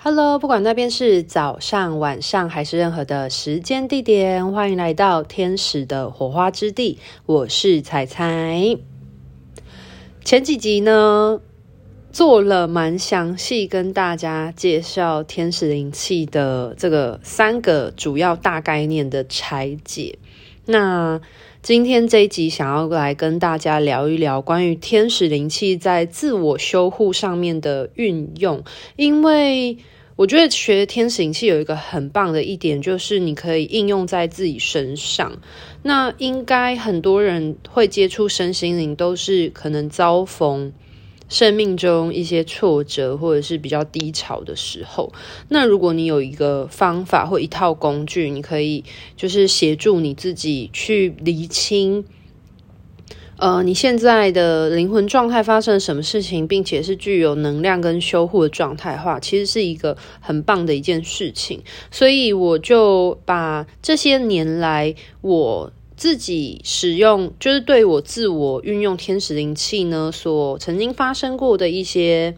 Hello，不管那边是早上、晚上还是任何的时间地点，欢迎来到天使的火花之地。我是彩彩。前几集呢，做了蛮详细跟大家介绍天使灵气的这个三个主要大概念的拆解。那今天这一集想要来跟大家聊一聊关于天使灵气在自我修护上面的运用，因为我觉得学天使灵气有一个很棒的一点，就是你可以应用在自己身上。那应该很多人会接触身心灵，都是可能遭逢生命中一些挫折，或者是比较低潮的时候。那如果你有一个方法或一套工具，你可以就是协助你自己去厘清，呃，你现在的灵魂状态发生什么事情，并且是具有能量跟修护的状态的话，其实是一个很棒的一件事情。所以我就把这些年来我。自己使用，就是对我自我运用天使灵气呢，所曾经发生过的一些，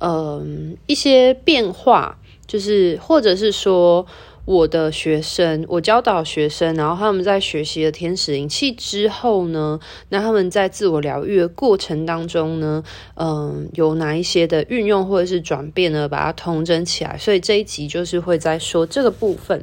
嗯、一些变化，就是或者是说我的学生，我教导学生，然后他们在学习了天使灵气之后呢，那他们在自我疗愈的过程当中呢，嗯、有哪一些的运用或者是转变呢？把它统整起来，所以这一集就是会在说这个部分。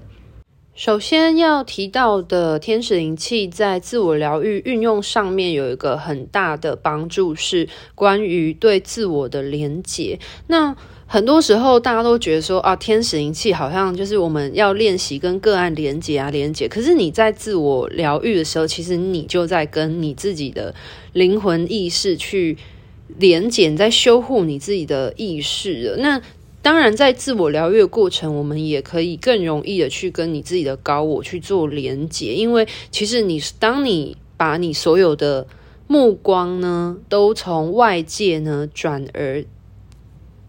首先要提到的天使灵气在自我疗愈运用上面有一个很大的帮助，是关于对自我的连结。那很多时候大家都觉得说啊，天使灵气好像就是我们要练习跟个案连结啊，连结。可是你在自我疗愈的时候，其实你就在跟你自己的灵魂意识去连结，在修护你自己的意识。那当然，在自我疗愈的过程，我们也可以更容易的去跟你自己的高我去做连接，因为其实你当你把你所有的目光呢，都从外界呢转而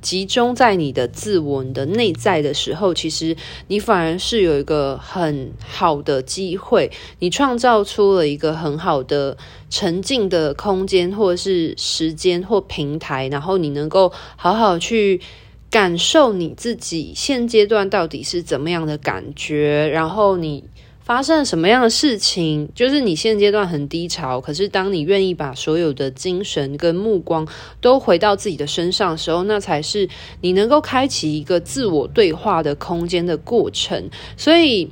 集中在你的自我、你的内在的时候，其实你反而是有一个很好的机会，你创造出了一个很好的沉浸的空间，或者是时间或平台，然后你能够好好去。感受你自己现阶段到底是怎么样的感觉，然后你发生了什么样的事情？就是你现阶段很低潮，可是当你愿意把所有的精神跟目光都回到自己的身上的时候，那才是你能够开启一个自我对话的空间的过程。所以，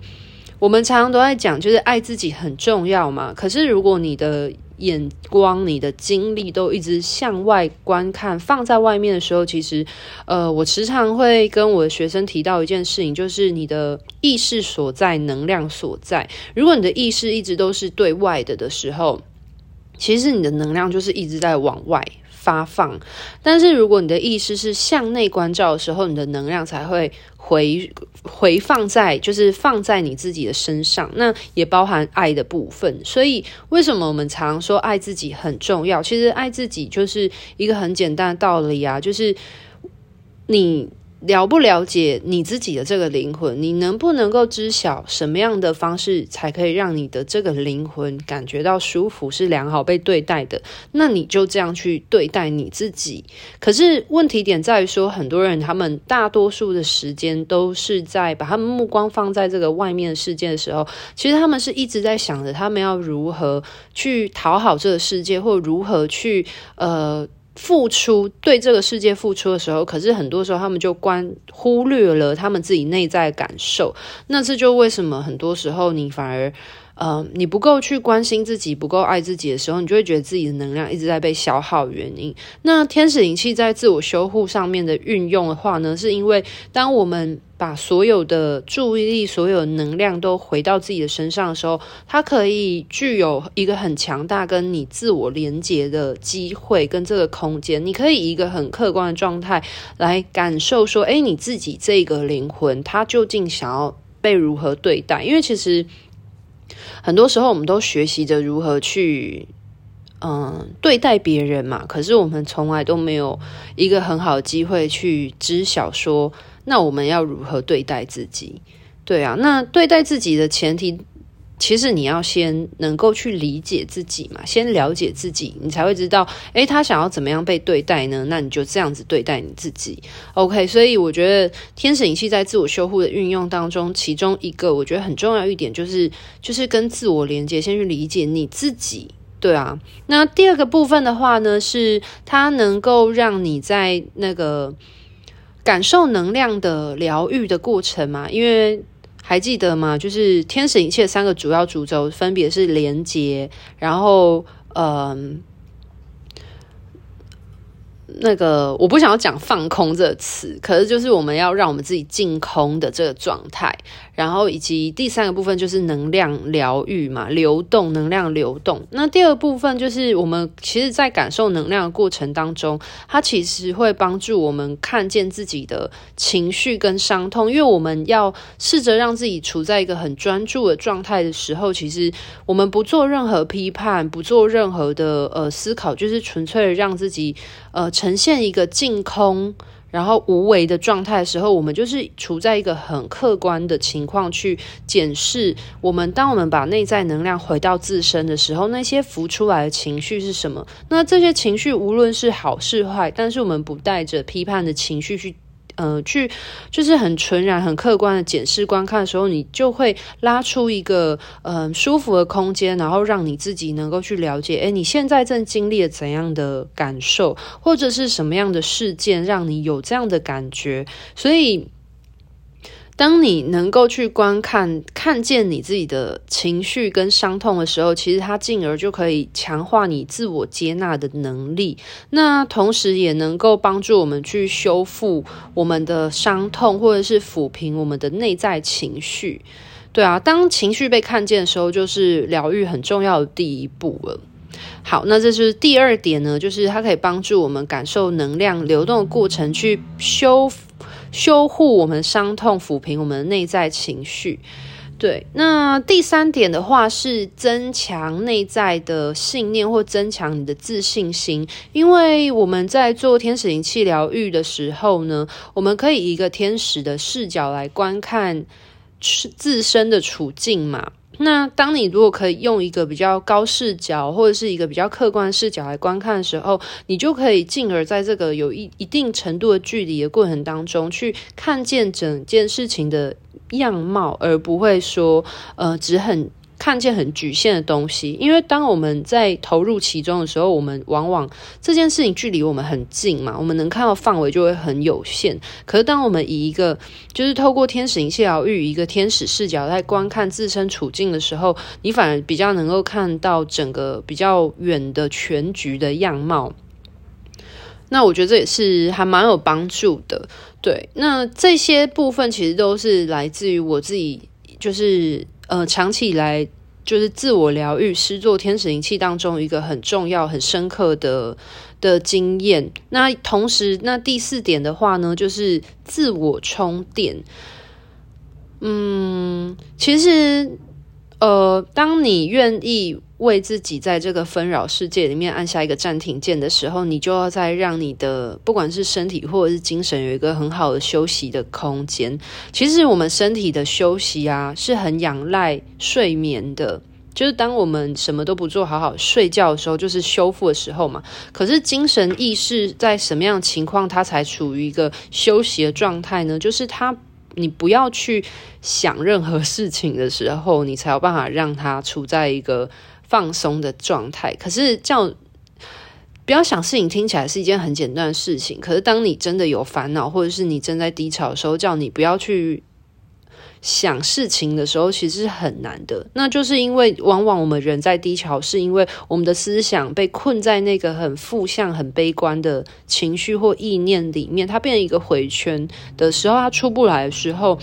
我们常常都在讲，就是爱自己很重要嘛。可是，如果你的眼光，你的精力都一直向外观看，放在外面的时候，其实，呃，我时常会跟我的学生提到一件事情，就是你的意识所在，能量所在。如果你的意识一直都是对外的的时候，其实你的能量就是一直在往外发放。但是如果你的意识是向内关照的时候，你的能量才会。回回放在就是放在你自己的身上，那也包含爱的部分。所以为什么我们常说爱自己很重要？其实爱自己就是一个很简单的道理啊，就是你。了不了解你自己的这个灵魂？你能不能够知晓什么样的方式才可以让你的这个灵魂感觉到舒服，是良好被对待的？那你就这样去对待你自己。可是问题点在于说，很多人他们大多数的时间都是在把他们目光放在这个外面的世界的时候，其实他们是一直在想着他们要如何去讨好这个世界，或如何去呃。付出，对这个世界付出的时候，可是很多时候他们就关忽略了他们自己内在感受。那这就为什么很多时候你反而。呃，你不够去关心自己，不够爱自己的时候，你就会觉得自己的能量一直在被消耗。原因，那天使灵气在自我修护上面的运用的话呢，是因为当我们把所有的注意力、所有能量都回到自己的身上的时候，它可以具有一个很强大跟你自我连接的机会跟这个空间。你可以以一个很客观的状态来感受说，诶，你自己这个灵魂，它究竟想要被如何对待？因为其实。很多时候，我们都学习着如何去，嗯，对待别人嘛。可是我们从来都没有一个很好的机会去知晓说，那我们要如何对待自己？对啊，那对待自己的前提，其实你要先能够去理解自己嘛，先了解自己，你才会知道，诶，他想要怎么样被对待呢？那你就这样子对待你自己。OK，所以我觉得天使灵气在自我修护的运用当中，其中一个我觉得很重要一点就是，就是跟自我连接，先去理解你自己。对啊，那第二个部分的话呢，是它能够让你在那个感受能量的疗愈的过程嘛，因为。还记得吗？就是天使一切三个主要主轴，分别是连接，然后嗯。那个我不想要讲放空这个词，可是就是我们要让我们自己净空的这个状态，然后以及第三个部分就是能量疗愈嘛，流动能量流动。那第二部分就是我们其实，在感受能量的过程当中，它其实会帮助我们看见自己的情绪跟伤痛，因为我们要试着让自己处在一个很专注的状态的时候，其实我们不做任何批判，不做任何的呃思考，就是纯粹的让自己呃。呈现一个净空，然后无为的状态的时候，我们就是处在一个很客观的情况去检视我们。当我们把内在能量回到自身的时候，那些浮出来的情绪是什么？那这些情绪无论是好是坏，但是我们不带着批判的情绪去。呃，去就是很纯然、很客观的检视、观看的时候，你就会拉出一个呃舒服的空间，然后让你自己能够去了解，哎，你现在正经历了怎样的感受，或者是什么样的事件让你有这样的感觉，所以。当你能够去观看、看见你自己的情绪跟伤痛的时候，其实它进而就可以强化你自我接纳的能力。那同时也能够帮助我们去修复我们的伤痛，或者是抚平我们的内在情绪。对啊，当情绪被看见的时候，就是疗愈很重要的第一步了。好，那这是第二点呢，就是它可以帮助我们感受能量流动的过程，去修复。修护我们伤痛，抚平我们的内在情绪。对，那第三点的话是增强内在的信念，或增强你的自信心。因为我们在做天使灵气疗愈的时候呢，我们可以以一个天使的视角来观看自身的处境嘛。那当你如果可以用一个比较高视角，或者是一个比较客观视角来观看的时候，你就可以进而在这个有一一定程度的距离的过程当中，去看见整件事情的样貌，而不会说，呃，只很。看见很局限的东西，因为当我们在投入其中的时候，我们往往这件事情距离我们很近嘛，我们能看到范围就会很有限。可是当我们以一个就是透过天使灵气疗愈一个天使视角在观看自身处境的时候，你反而比较能够看到整个比较远的全局的样貌。那我觉得这也是还蛮有帮助的。对，那这些部分其实都是来自于我自己，就是。呃，长期以来就是自我疗愈、诗作天使灵气当中一个很重要、很深刻的的经验。那同时，那第四点的话呢，就是自我充电。嗯，其实，呃，当你愿意。为自己在这个纷扰世界里面按下一个暂停键的时候，你就要再让你的不管是身体或者是精神有一个很好的休息的空间。其实我们身体的休息啊，是很仰赖睡眠的。就是当我们什么都不做，好好睡觉的时候，就是修复的时候嘛。可是精神意识在什么样的情况，它才处于一个休息的状态呢？就是它，你不要去想任何事情的时候，你才有办法让它处在一个。放松的状态，可是叫不要想事情，听起来是一件很简单的事情。可是当你真的有烦恼，或者是你正在低潮的时候，叫你不要去想事情的时候，其实是很难的。那就是因为往往我们人在低潮，是因为我们的思想被困在那个很负向、很悲观的情绪或意念里面，它变成一个回圈的时候，它出不来的时候，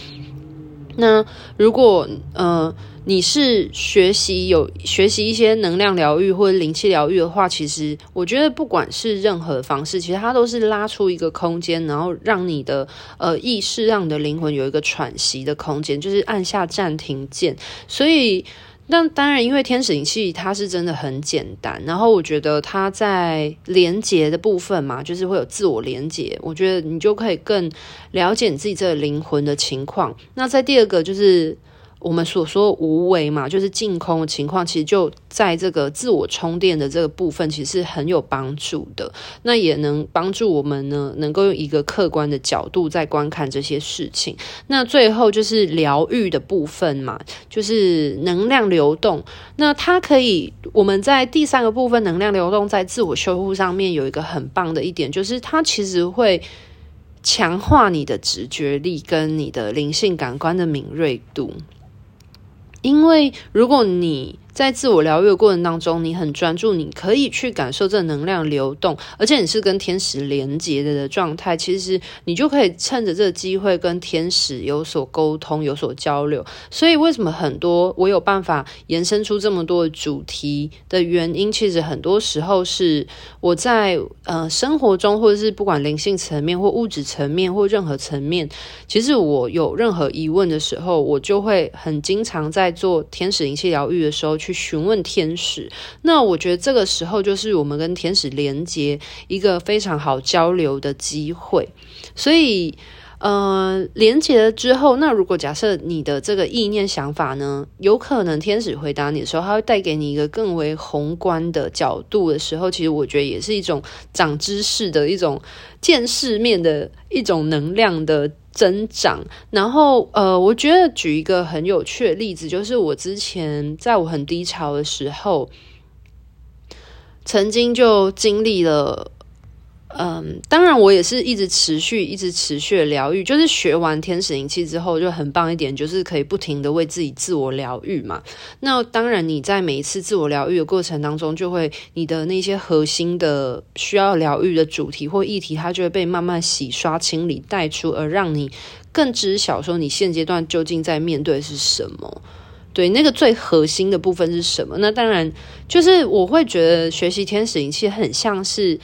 那如果呃。你是学习有学习一些能量疗愈或者灵气疗愈的话，其实我觉得不管是任何方式，其实它都是拉出一个空间，然后让你的呃意识、让你的灵魂有一个喘息的空间，就是按下暂停键。所以，那当然，因为天使灵气它是真的很简单，然后我觉得它在连接的部分嘛，就是会有自我连接，我觉得你就可以更了解你自己这个灵魂的情况。那在第二个就是。我们所说无为嘛，就是净空的情况，其实就在这个自我充电的这个部分，其实很有帮助的。那也能帮助我们呢，能够用一个客观的角度在观看这些事情。那最后就是疗愈的部分嘛，就是能量流动。那它可以，我们在第三个部分，能量流动在自我修复上面有一个很棒的一点，就是它其实会强化你的直觉力跟你的灵性感官的敏锐度。因为如果你在自我疗愈的过程当中，你很专注，你可以去感受这能量流动，而且你是跟天使连接的的状态，其实你就可以趁着这个机会跟天使有所沟通、有所交流。所以，为什么很多我有办法延伸出这么多的主题的原因，其实很多时候是我在呃生活中，或者是不管灵性层面或物质层面或任何层面，其实我有任何疑问的时候，我就会很经常在做天使灵气疗愈的时候。去询问天使，那我觉得这个时候就是我们跟天使连接一个非常好交流的机会。所以，呃，连接了之后，那如果假设你的这个意念想法呢，有可能天使回答你的时候，他会带给你一个更为宏观的角度的时候，其实我觉得也是一种长知识的一种见世面的一种能量的。增长，然后呃，我觉得举一个很有趣的例子，就是我之前在我很低潮的时候，曾经就经历了。嗯，当然，我也是一直持续、一直持续疗愈。就是学完天使灵气之后，就很棒一点，就是可以不停的为自己自我疗愈嘛。那当然，你在每一次自我疗愈的过程当中，就会你的那些核心的需要疗愈的主题或议题，它就会被慢慢洗刷、清理、带出，而让你更知晓说你现阶段究竟在面对是什么。对，那个最核心的部分是什么？那当然，就是我会觉得学习天使灵气很像是。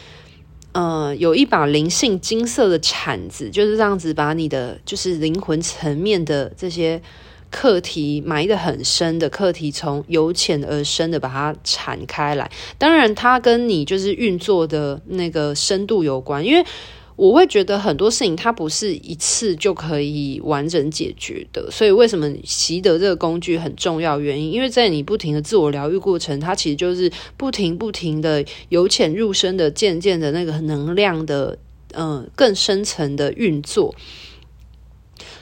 呃，有一把灵性金色的铲子，就是这样子把你的就是灵魂层面的这些课题埋得很深的课题，从由浅而深的把它铲开来。当然，它跟你就是运作的那个深度有关，因为。我会觉得很多事情它不是一次就可以完整解决的，所以为什么习得这个工具很重要？原因，因为在你不停的自我疗愈过程，它其实就是不停不停的由浅入深的，渐渐的那个能量的，嗯、更深层的运作。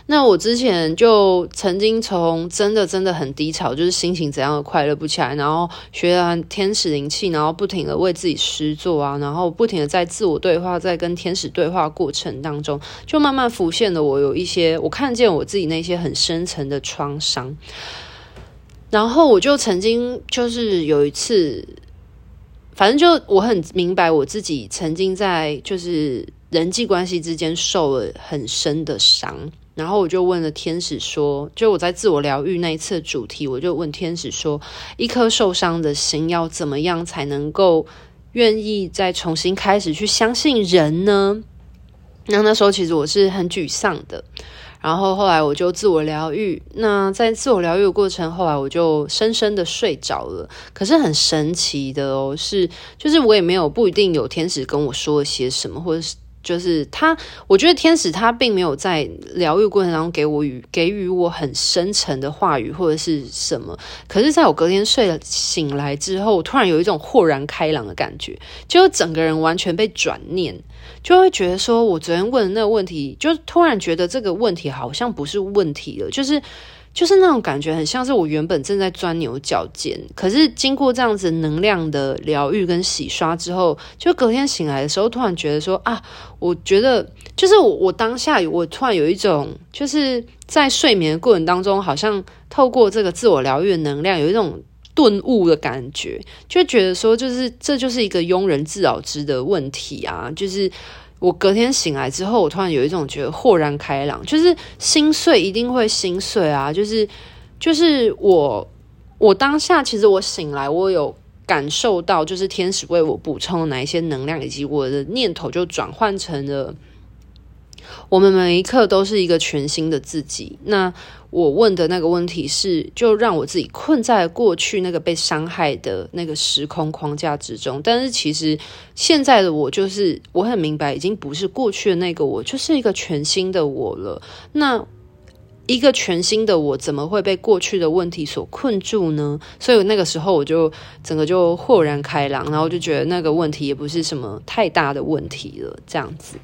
那我之前就曾经从真的真的很低潮，就是心情怎样的快乐不起来，然后学完天使灵气，然后不停的为自己施作啊，然后不停的在自我对话，在跟天使对话过程当中，就慢慢浮现了我有一些，我看见我自己那些很深层的创伤，然后我就曾经就是有一次，反正就我很明白我自己曾经在就是人际关系之间受了很深的伤。然后我就问了天使说，就我在自我疗愈那一次的主题，我就问天使说，一颗受伤的心要怎么样才能够愿意再重新开始去相信人呢？那那时候其实我是很沮丧的。然后后来我就自我疗愈，那在自我疗愈的过程，后来我就深深的睡着了。可是很神奇的哦，是就是我也没有不一定有天使跟我说了些什么，或者是。就是他，我觉得天使他并没有在疗愈过程当中给我予给予我很深沉的话语或者是什么，可是在我隔天睡了醒来之后，突然有一种豁然开朗的感觉，就整个人完全被转念，就会觉得说我昨天问的那个问题，就突然觉得这个问题好像不是问题了，就是。就是那种感觉，很像是我原本正在钻牛角尖，可是经过这样子能量的疗愈跟洗刷之后，就隔天醒来的时候，突然觉得说啊，我觉得就是我我当下我突然有一种，就是在睡眠的过程当中，好像透过这个自我疗愈的能量，有一种顿悟的感觉，就觉得说，就是这就是一个庸人自扰之的问题啊，就是。我隔天醒来之后，我突然有一种觉得豁然开朗，就是心碎一定会心碎啊，就是就是我我当下其实我醒来，我有感受到，就是天使为我补充哪一些能量，以及我的念头就转换成了。我们每一刻都是一个全新的自己。那我问的那个问题是，就让我自己困在过去那个被伤害的那个时空框架之中。但是其实现在的我，就是我很明白，已经不是过去的那个我，就是一个全新的我了。那一个全新的我，怎么会被过去的问题所困住呢？所以那个时候我就整个就豁然开朗，然后就觉得那个问题也不是什么太大的问题了，这样子。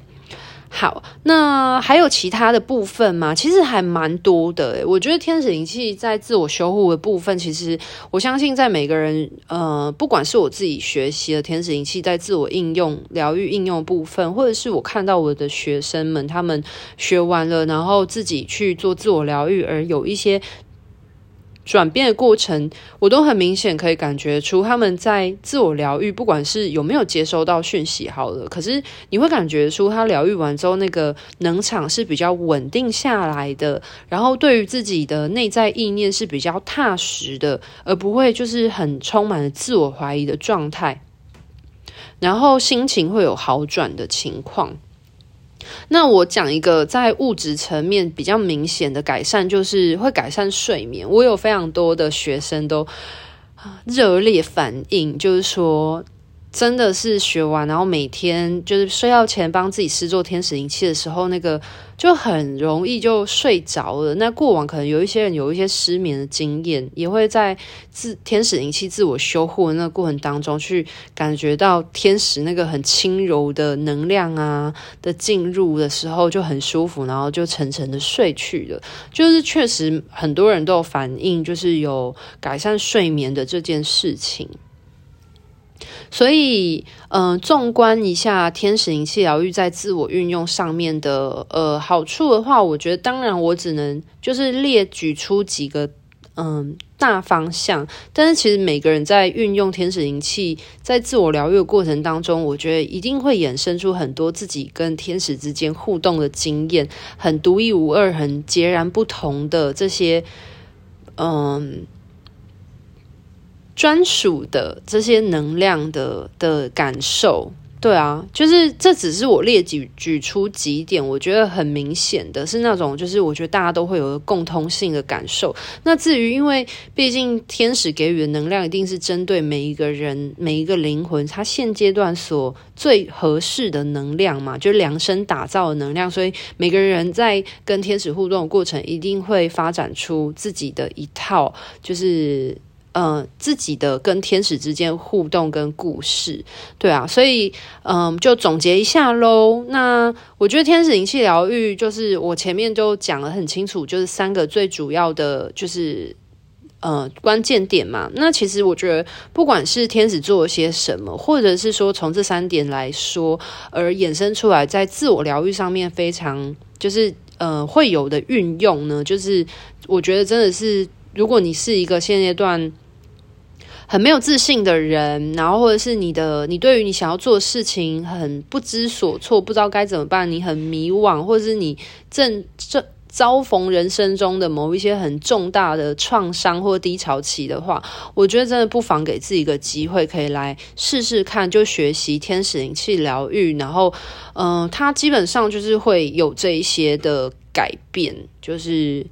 好，那还有其他的部分吗？其实还蛮多的诶。我觉得天使灵气在自我修护的部分，其实我相信在每个人，呃，不管是我自己学习的天使灵气在自我应用、疗愈应用部分，或者是我看到我的学生们他们学完了，然后自己去做自我疗愈，而有一些。转变的过程，我都很明显可以感觉出他们在自我疗愈，不管是有没有接收到讯息，好了，可是你会感觉出他疗愈完之后，那个能场是比较稳定下来的，然后对于自己的内在意念是比较踏实的，而不会就是很充满了自我怀疑的状态，然后心情会有好转的情况。那我讲一个在物质层面比较明显的改善，就是会改善睡眠。我有非常多的学生都热烈反应，就是说。真的是学完，然后每天就是睡觉前帮自己施做天使灵气的时候，那个就很容易就睡着了。那过往可能有一些人有一些失眠的经验，也会在自天使灵气自我修护的那个过程当中，去感觉到天使那个很轻柔的能量啊的进入的时候就很舒服，然后就沉沉的睡去了。就是确实很多人都有反映，就是有改善睡眠的这件事情。所以，嗯、纵观一下天使灵气疗愈在自我运用上面的呃好处的话，我觉得当然我只能就是列举出几个嗯、大方向。但是其实每个人在运用天使灵气在自我疗愈的过程当中，我觉得一定会衍生出很多自己跟天使之间互动的经验，很独一无二、很截然不同的这些嗯。专属的这些能量的的感受，对啊，就是这只是我列举举出几点，我觉得很明显的是那种，就是我觉得大家都会有共通性的感受。那至于，因为毕竟天使给予的能量一定是针对每一个人、每一个灵魂，他现阶段所最合适的能量嘛，就量身打造的能量，所以每个人在跟天使互动的过程，一定会发展出自己的一套，就是。呃，自己的跟天使之间互动跟故事，对啊，所以嗯、就总结一下喽。那我觉得天使灵气疗愈，就是我前面就讲得很清楚，就是三个最主要的，就是呃关键点嘛。那其实我觉得，不管是天使做了些什么，或者是说从这三点来说而衍生出来，在自我疗愈上面非常就是呃会有的运用呢，就是我觉得真的是，如果你是一个现阶段。很没有自信的人，然后或者是你的，你对于你想要做的事情很不知所措，不知道该怎么办，你很迷惘，或者是你正正遭逢人生中的某一些很重大的创伤或低潮期的话，我觉得真的不妨给自己一个机会，可以来试试看，就学习天使灵气疗愈，然后，嗯、呃，它基本上就是会有这一些的改变，就是。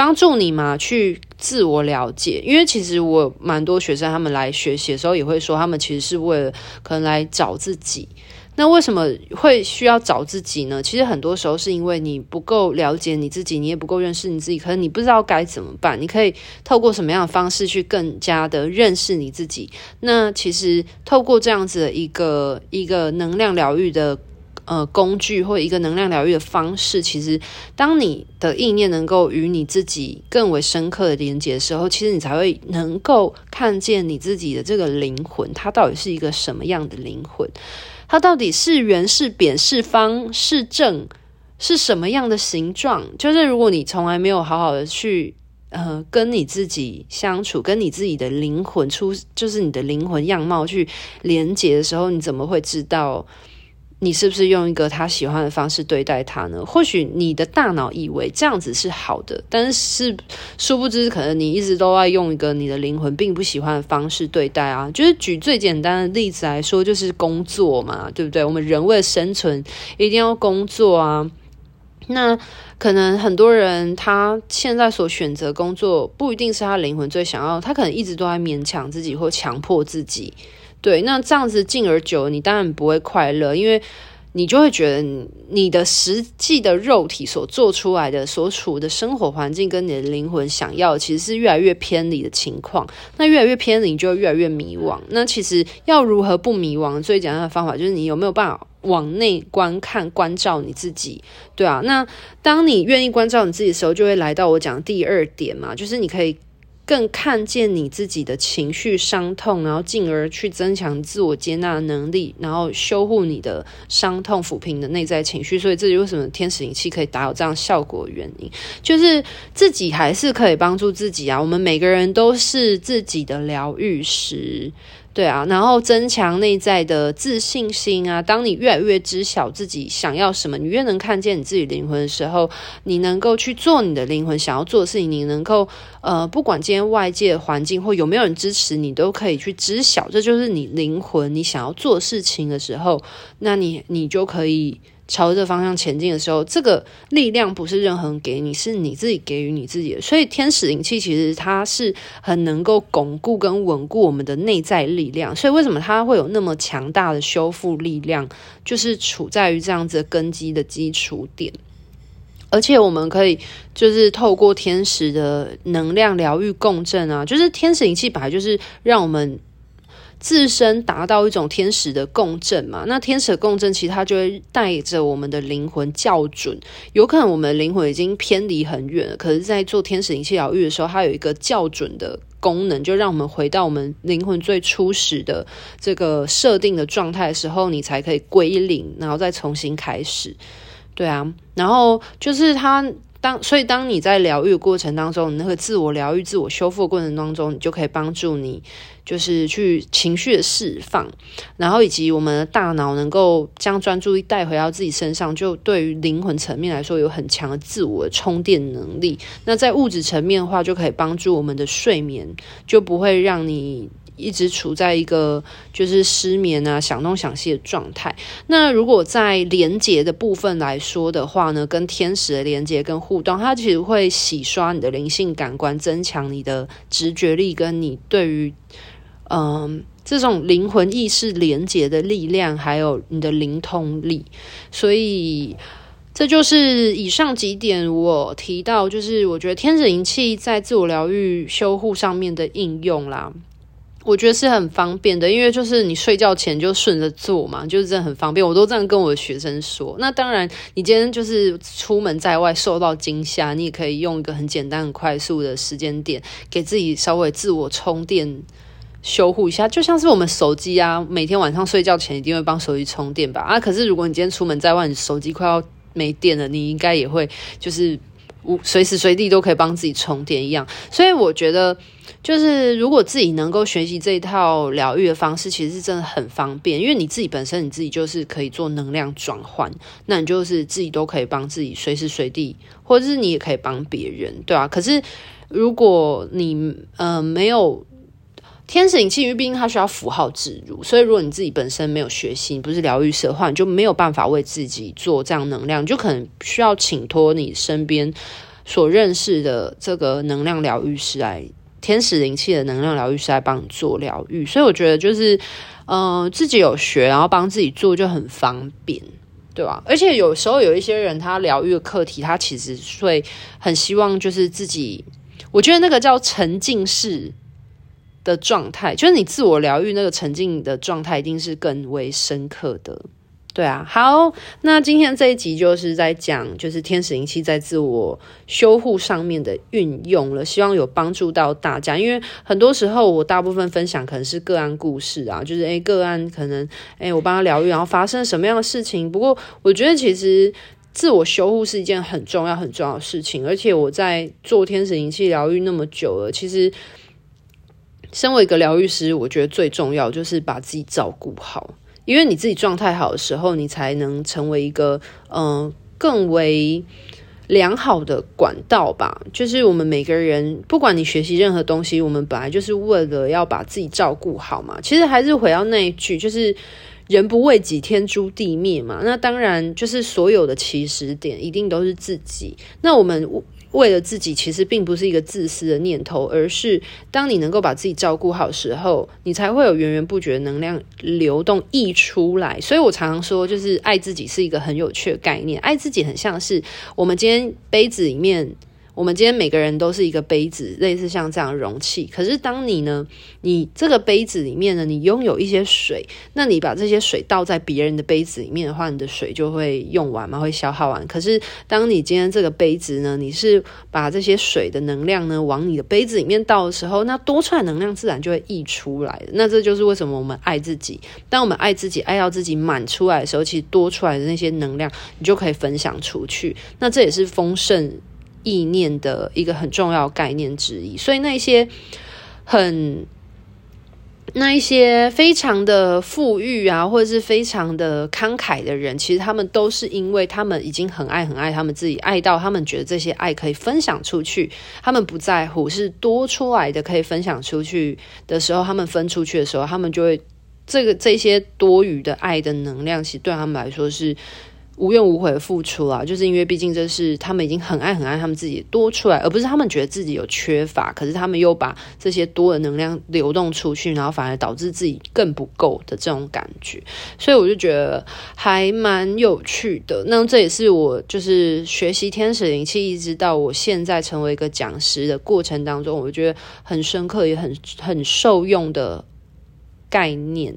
帮助你嘛，去自我了解。因为其实我蛮多学生，他们来学习的时候也会说，他们其实是为了可能来找自己。那为什么会需要找自己呢？其实很多时候是因为你不够了解你自己，你也不够认识你自己，可能你不知道该怎么办。你可以透过什么样的方式去更加的认识你自己？那其实透过这样子的一个一个能量疗愈的。呃，工具或一个能量疗愈的方式，其实当你的意念能够与你自己更为深刻的连接的时候，其实你才会能够看见你自己的这个灵魂，它到底是一个什么样的灵魂？它到底是圆是扁是方是正是什么样的形状？就是如果你从来没有好好的去呃跟你自己相处，跟你自己的灵魂出，就是你的灵魂样貌去连接的时候，你怎么会知道？你是不是用一个他喜欢的方式对待他呢？或许你的大脑以为这样子是好的，但是殊不知，可能你一直都在用一个你的灵魂并不喜欢的方式对待啊。就是举最简单的例子来说，就是工作嘛，对不对？我们人为了生存一定要工作啊。那可能很多人他现在所选择工作不一定是他灵魂最想要，他可能一直都在勉强自己或强迫自己。对，那这样子进而久，你当然不会快乐，因为你就会觉得你的实际的肉体所做出来的、所处的生活环境，跟你的灵魂想要，其实是越来越偏离的情况。那越来越偏离，就越来越迷惘。那其实要如何不迷惘？最简单的方法就是你有没有办法往内观看、关照你自己，对啊。那当你愿意关照你自己的时候，就会来到我讲第二点嘛，就是你可以。更看见你自己的情绪伤痛，然后进而去增强自我接纳能力，然后修护你的伤痛，抚平的内在情绪。所以这就为什么天使灵气可以达到这样效果的原因，就是自己还是可以帮助自己啊。我们每个人都是自己的疗愈师。对啊，然后增强内在的自信心啊。当你越来越知晓自己想要什么，你越能看见你自己灵魂的时候，你能够去做你的灵魂想要做的事情。你能够呃，不管今天外界环境或有没有人支持你，都可以去知晓，这就是你灵魂你想要做事情的时候，那你你就可以。朝着方向前进的时候，这个力量不是任何人给你，是你自己给予你自己的。所以天使灵气其实它是很能够巩固跟稳固我们的内在力量。所以为什么它会有那么强大的修复力量，就是处在于这样子的根基的基础点。而且我们可以就是透过天使的能量疗愈共振啊，就是天使灵气本来就是让我们。自身达到一种天使的共振嘛，那天使共振其实它就会带着我们的灵魂校准，有可能我们的灵魂已经偏离很远了，可是，在做天使灵气疗愈的时候，它有一个校准的功能，就让我们回到我们灵魂最初始的这个设定的状态的时候，你才可以归零，然后再重新开始。对啊，然后就是它。当所以，当你在疗愈过程当中，你那个自我疗愈、自我修复的过程当中，你就可以帮助你，就是去情绪的释放，然后以及我们的大脑能够将专注力带回到自己身上，就对于灵魂层面来说有很强的自我充电能力。那在物质层面的话，就可以帮助我们的睡眠，就不会让你。一直处在一个就是失眠啊、想东想西的状态。那如果在连接的部分来说的话呢，跟天使的连接跟互动，它其实会洗刷你的灵性感官，增强你的直觉力，跟你对于嗯、呃、这种灵魂意识连接的力量，还有你的灵通力。所以这就是以上几点我提到，就是我觉得天使灵气在自我疗愈修护上面的应用啦。我觉得是很方便的，因为就是你睡觉前就顺着做嘛，就是真的很方便。我都这样跟我的学生说。那当然，你今天就是出门在外受到惊吓，你也可以用一个很简单、很快速的时间点，给自己稍微自我充电、修护一下。就像是我们手机啊，每天晚上睡觉前一定会帮手机充电吧？啊，可是如果你今天出门在外，你手机快要没电了，你应该也会就是无随时随地都可以帮自己充电一样。所以我觉得。就是如果自己能够学习这一套疗愈的方式，其实是真的很方便，因为你自己本身你自己就是可以做能量转换，那你就是自己都可以帮自己随时随地，或者是你也可以帮别人，对啊。可是如果你呃没有天使引气，因为毕竟它需要符号植入，所以如果你自己本身没有学习，不是疗愈师的话，你就没有办法为自己做这样能量，你就可能需要请托你身边所认识的这个能量疗愈师来。天使灵气的能量疗愈师来帮你做疗愈，所以我觉得就是，嗯、呃，自己有学，然后帮自己做就很方便，对吧？而且有时候有一些人，他疗愈的课题，他其实会很希望就是自己，我觉得那个叫沉浸式的状态，就是你自我疗愈那个沉浸的状态，一定是更为深刻的。对啊，好，那今天这一集就是在讲，就是天使灵气在自我修护上面的运用了，希望有帮助到大家。因为很多时候我大部分分享可能是个案故事啊，就是诶个案可能诶我帮他疗愈，然后发生什么样的事情。不过我觉得其实自我修护是一件很重要很重要的事情，而且我在做天使灵气疗愈那么久了，其实身为一个疗愈师，我觉得最重要就是把自己照顾好。因为你自己状态好的时候，你才能成为一个嗯、更为良好的管道吧。就是我们每个人，不管你学习任何东西，我们本来就是为了要把自己照顾好嘛。其实还是回到那一句，就是人不为己，天诛地灭嘛。那当然就是所有的起始点一定都是自己。那我们。为了自己，其实并不是一个自私的念头，而是当你能够把自己照顾好时候，你才会有源源不绝的能量流动溢出来。所以我常常说，就是爱自己是一个很有趣的概念。爱自己很像是我们今天杯子里面。我们今天每个人都是一个杯子，类似像这样容器。可是当你呢，你这个杯子里面呢，你拥有一些水，那你把这些水倒在别人的杯子里面的话，你的水就会用完嘛，会消耗完。可是当你今天这个杯子呢，你是把这些水的能量呢往你的杯子里面倒的时候，那多出来能量自然就会溢出来。那这就是为什么我们爱自己。当我们爱自己，爱到自己满出来的时候，其实多出来的那些能量，你就可以分享出去。那这也是丰盛。意念的一个很重要概念之一，所以那些很那一些非常的富裕啊，或者是非常的慷慨的人，其实他们都是因为他们已经很爱很爱他们自己，爱到他们觉得这些爱可以分享出去，他们不在乎是多出来的可以分享出去的时候，他们分出去的时候，他们就会这个这些多余的爱的能量，其实对他们来说是。无怨无悔的付出啊，就是因为毕竟这是他们已经很爱很爱他们自己多出来，而不是他们觉得自己有缺乏，可是他们又把这些多的能量流动出去，然后反而导致自己更不够的这种感觉，所以我就觉得还蛮有趣的。那这也是我就是学习天使灵气，一直到我现在成为一个讲师的过程当中，我觉得很深刻也很很受用的概念。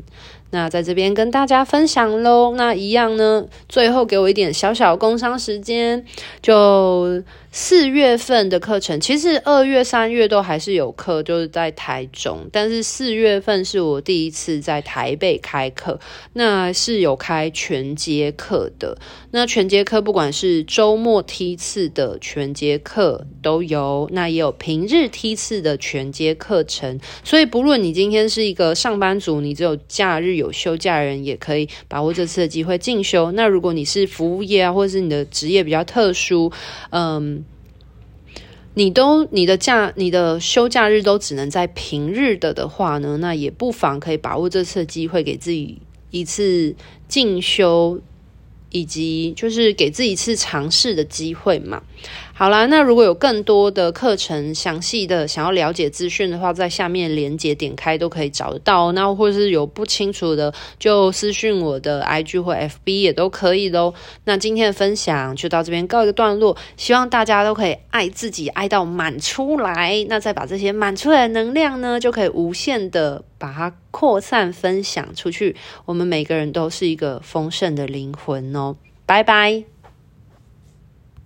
那在这边跟大家分享喽。那一样呢，最后给我一点小小工伤时间，就。四月份的课程，其实二月、三月都还是有课，就是在台中。但是四月份是我第一次在台北开课，那是有开全阶课的。那全阶课不管是周末梯次的全阶课都有，那也有平日梯次的全阶课程。所以不论你今天是一个上班族，你只有假日有休假人，也可以把握这次的机会进修。那如果你是服务业啊，或者是你的职业比较特殊，嗯。你都你的假你的休假日都只能在平日的的话呢，那也不妨可以把握这次机会，给自己一次进修，以及就是给自己一次尝试的机会嘛。好啦，那如果有更多的课程详细的想要了解资讯的话，在下面链接点开都可以找得到。那或是有不清楚的，就私讯我的 IG 或 FB 也都可以喽。那今天的分享就到这边告一个段落，希望大家都可以爱自己，爱到满出来。那再把这些满出来的能量呢，就可以无限的把它扩散分享出去。我们每个人都是一个丰盛的灵魂哦。拜拜。